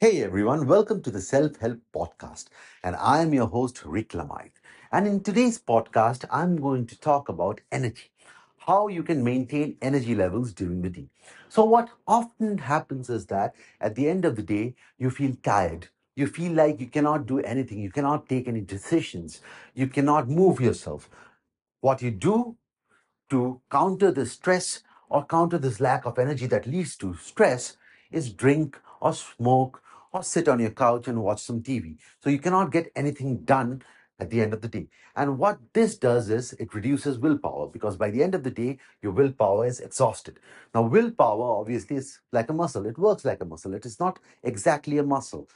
Hey everyone, welcome to the Self Help Podcast. And I am your host, Rick Lamait. And in today's podcast, I'm going to talk about energy, how you can maintain energy levels during the day. So, what often happens is that at the end of the day, you feel tired. You feel like you cannot do anything, you cannot take any decisions, you cannot move yourself. What you do to counter the stress or counter this lack of energy that leads to stress is drink or smoke or sit on your couch and watch some TV. So you cannot get anything done at the end of the day. And what this does is it reduces willpower because by the end of the day, your willpower is exhausted. Now, willpower obviously is like a muscle, it works like a muscle. It is not exactly a muscle,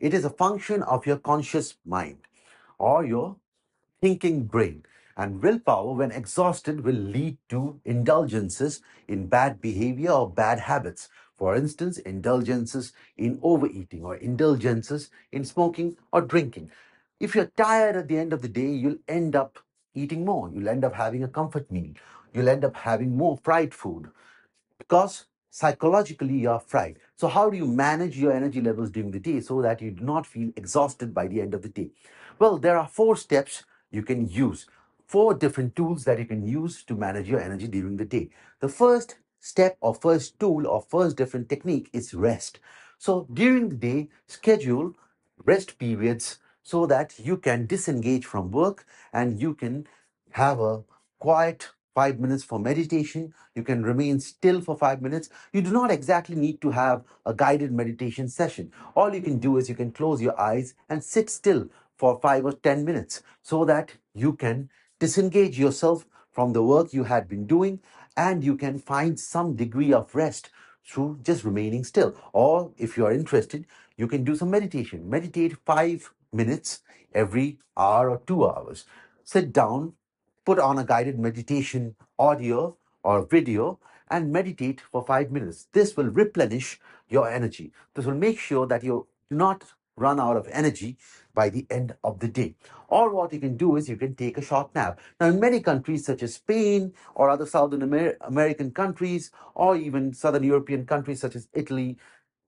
it is a function of your conscious mind or your thinking brain. And willpower, when exhausted, will lead to indulgences in bad behavior or bad habits. For instance, indulgences in overeating or indulgences in smoking or drinking. If you're tired at the end of the day, you'll end up eating more. You'll end up having a comfort meal. You'll end up having more fried food because psychologically you're fried. So, how do you manage your energy levels during the day so that you do not feel exhausted by the end of the day? Well, there are four steps you can use, four different tools that you can use to manage your energy during the day. The first step or first tool or first different technique is rest. So, during the day, schedule rest periods so that you can disengage from work and you can have a quiet five minutes for meditation. You can remain still for five minutes. You do not exactly need to have a guided meditation session. All you can do is you can close your eyes and sit still for five or 10 minutes so that you can disengage yourself from the work you had been doing and you can find some degree of rest through just remaining still. Or if you are interested, you can do some meditation. Meditate five minutes every hour or two hours. Sit down, put on a guided meditation audio or video and meditate for five minutes. This will replenish your energy. This will make sure that you do not run out of energy by the end of the day. Or what you can do is you can take a short nap. Now, in many countries such as Spain or other Southern Amer- American countries or even Southern European countries such as Italy,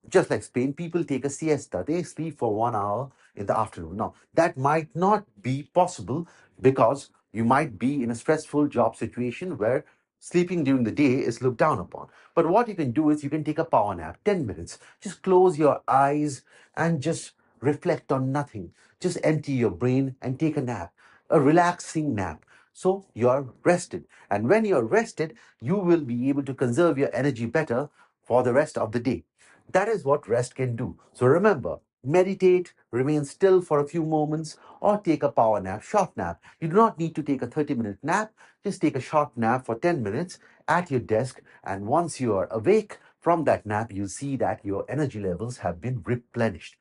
just like Spain, people take a siesta. They sleep for one hour in the afternoon. Now, that might not be possible because you might be in a stressful job situation where sleeping during the day is looked down upon. But what you can do is you can take a power nap, 10 minutes. Just close your eyes and just reflect on nothing. Just empty your brain and take a nap, a relaxing nap. So you're rested. And when you're rested, you will be able to conserve your energy better for the rest of the day. That is what rest can do. So remember, meditate, remain still for a few moments, or take a power nap, short nap. You do not need to take a 30 minute nap, just take a short nap for 10 minutes at your desk. And once you are awake from that nap, you see that your energy levels have been replenished.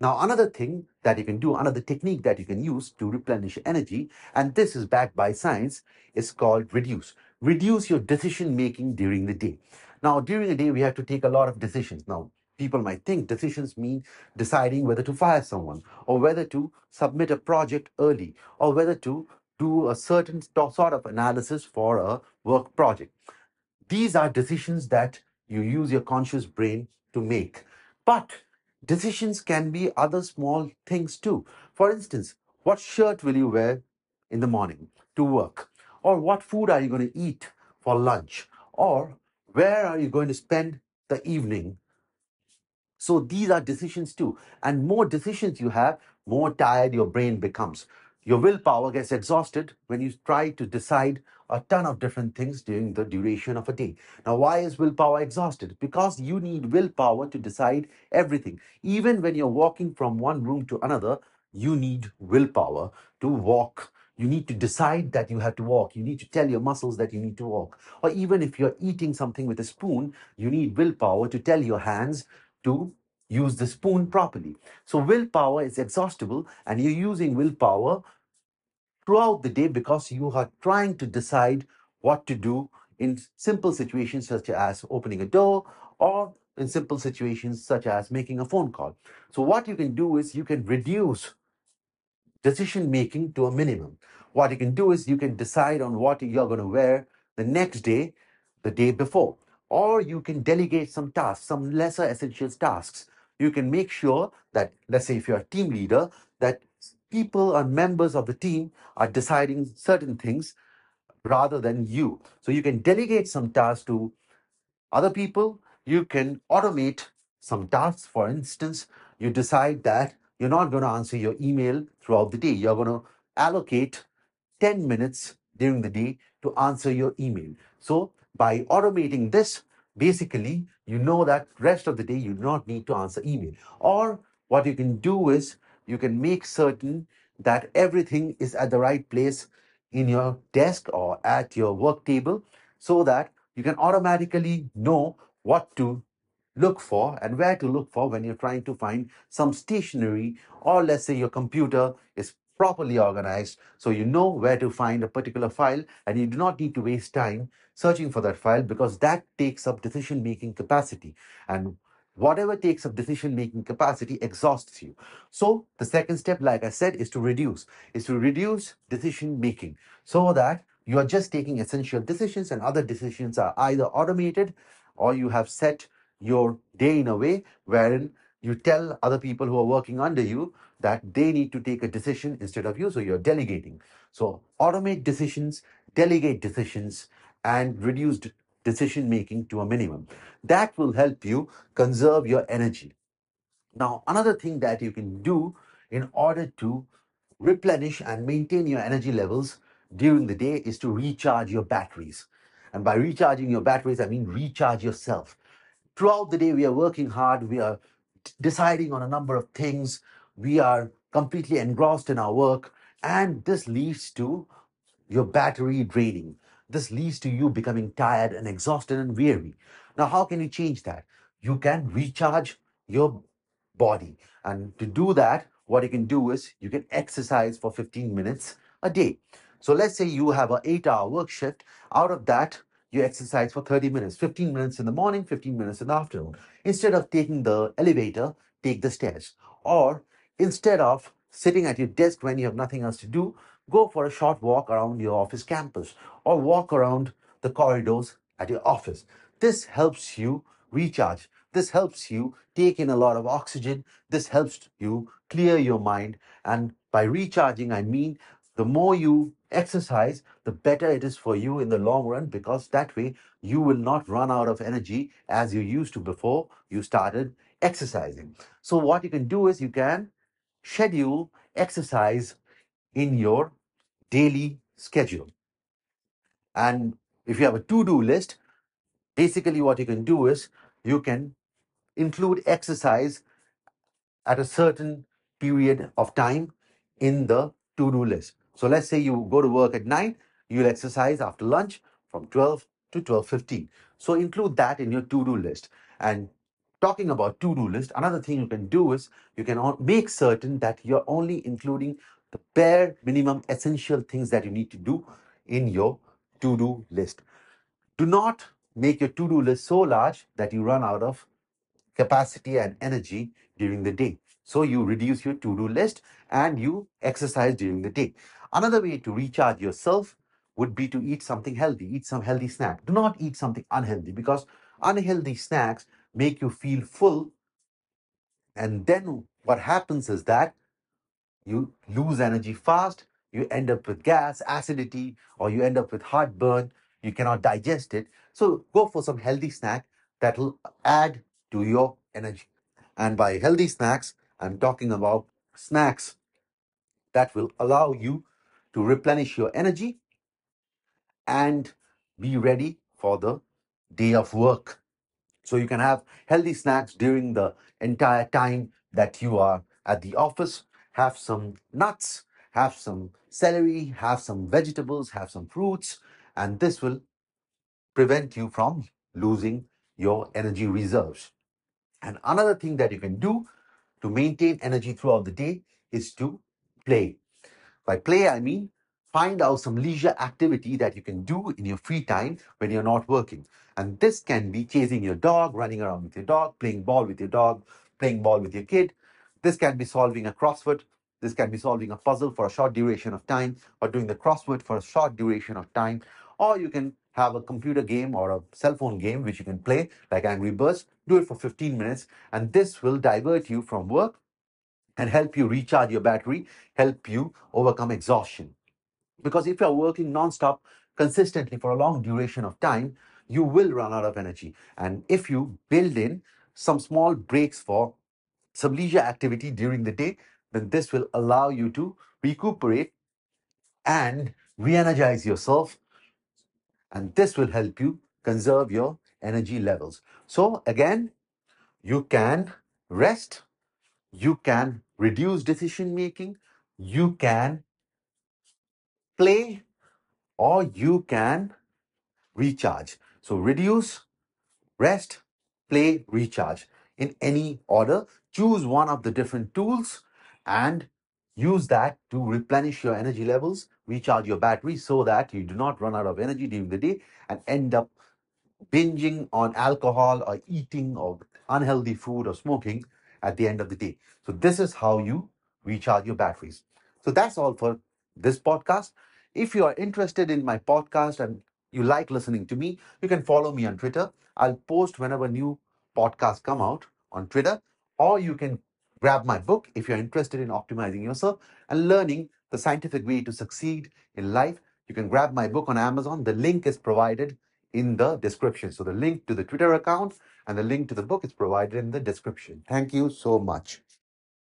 Now, another thing that you can do, another technique that you can use to replenish energy, and this is backed by science, is called reduce. Reduce your decision making during the day. Now, during the day, we have to take a lot of decisions. Now, people might think decisions mean deciding whether to fire someone, or whether to submit a project early, or whether to do a certain sort of analysis for a work project. These are decisions that you use your conscious brain to make. But decisions can be other small things too. For instance, what shirt will you wear in the morning to work? Or what food are you going to eat for lunch? Or where are you going to spend the evening so these are decisions too. And more decisions you have, more tired your brain becomes. Your willpower gets exhausted when you try to decide a ton of different things during the duration of a day. Now, why is willpower exhausted? Because you need willpower to decide everything. Even when you're walking from one room to another, you need willpower to walk. You need to decide that you have to walk. You need to tell your muscles that you need to walk. Or even if you're eating something with a spoon, you need willpower to tell your hands to use the spoon properly. So, willpower is exhaustible, and you're using willpower throughout the day because you are trying to decide what to do in simple situations such as opening a door or in simple situations such as making a phone call. So, what you can do is you can reduce decision making to a minimum. What you can do is you can decide on what you're going to wear the next day, the day before, or you can delegate some tasks, some lesser essential tasks you can make sure that, let's say, if you're a team leader, that people or members of the team are deciding certain things rather than you. So you can delegate some tasks to other people. You can automate some tasks. For instance, you decide that you're not going to answer your email throughout the day. You're going to allocate 10 minutes during the day to answer your email. So by automating this, basically, you know that rest of the day you do not need to answer email. Or what you can do is you can make certain that everything is at the right place in your desk or at your work table so that you can automatically know what to look for and where to look for when you're trying to find some stationery or let's say your computer is properly organized. So you know where to find a particular file and you do not need to waste time searching for that file because that takes up decision making capacity. And whatever takes up decision making capacity exhausts you. So the second step like i said is to reduce is to reduce decision making so that you are just taking essential decisions and other decisions are either automated or you have set your day in a way wherein you tell other people who are working under you that they need to take a decision instead of you so you're delegating. So automate decisions delegate decisions and reduce decision making to a minimum. That will help you conserve your energy. Now, another thing that you can do in order to replenish and maintain your energy levels during the day is to recharge your batteries. And by recharging your batteries, I mean recharge yourself. Throughout the day, we are working hard, we are deciding on a number of things, we are completely engrossed in our work, and this leads to your battery draining. This leads to you becoming tired and exhausted and weary. Now, how can you change that? You can recharge your body. And to do that, what you can do is you can exercise for 15 minutes a day. So let's say you have an eight hour work shift. Out of that, you exercise for 30 minutes, 15 minutes in the morning, 15 minutes in the afternoon. Instead of taking the elevator, take the stairs. Or instead of sitting at your desk when you have nothing else to do, go for a short walk around your office campus or walk around the corridors at your office. This helps you recharge. This helps you take in a lot of oxygen. This helps you clear your mind. And by recharging, I mean the more you exercise, the better it is for you in the long run because that way you will not run out of energy as you used to before you started exercising. So, what you can do is you can schedule exercise in your daily schedule. And if you have a to do list, basically what you can do is you can include exercise at a certain period of time in the to do list. So let's say you go to work at 9, you'll exercise after lunch from 12 to 12:15. So include that in your to do list. And talking about to do list, another thing you can do is you can make certain that you're only including the bare minimum essential things that you need to do in your to do list. Do not make your to do list so large that you run out of capacity and energy during the day. So you reduce your to do list and you exercise during the day. Another way to recharge yourself would be to eat something healthy, eat some healthy snack. Do not eat something unhealthy because unhealthy snacks make you feel full. And then what happens is that you lose energy fast, you end up with gas, acidity, or you end up with heartburn, you cannot digest it. So go for some healthy snack that will add to your energy. And by healthy snacks, I'm talking about snacks that will allow you to replenish your energy and be ready for the day of work. So you can have healthy snacks during the entire time that you are at the office. Have some nuts, have some celery, have some vegetables, have some fruits, and this will prevent you from losing your energy reserves. And another thing that you can do to maintain energy throughout the day is to play. By play, I mean find out some leisure activity that you can do in your free time when you're not working. And this can be chasing your dog, running around with your dog, playing ball with your dog, playing ball with your kid. This can be solving a crossword. This can be solving a puzzle for a short duration of time or doing the crossword for a short duration of time. Or you can have a computer game or a cell phone game which you can play, like Angry Birds. Do it for 15 minutes, and this will divert you from work and help you recharge your battery, help you overcome exhaustion. Because if you're working non-stop consistently for a long duration of time, you will run out of energy. And if you build in some small breaks for some leisure activity during the day, then this will allow you to recuperate and re energize yourself. And this will help you conserve your energy levels. So, again, you can rest, you can reduce decision making, you can play, or you can recharge. So, reduce, rest, play, recharge in any order. Choose one of the different tools and use that to replenish your energy levels, recharge your battery so that you do not run out of energy during the day and end up binging on alcohol or eating or unhealthy food or smoking at the end of the day. So, this is how you recharge your batteries. So, that's all for this podcast. If you are interested in my podcast and you like listening to me, you can follow me on Twitter. I'll post whenever new podcasts come out on Twitter, or you can grab my book if you're interested in optimizing yourself and learning the scientific way to succeed in life. You can grab my book on Amazon. The link is provided in the description. So the link to the Twitter account and the link to the book is provided in the description. Thank you so much.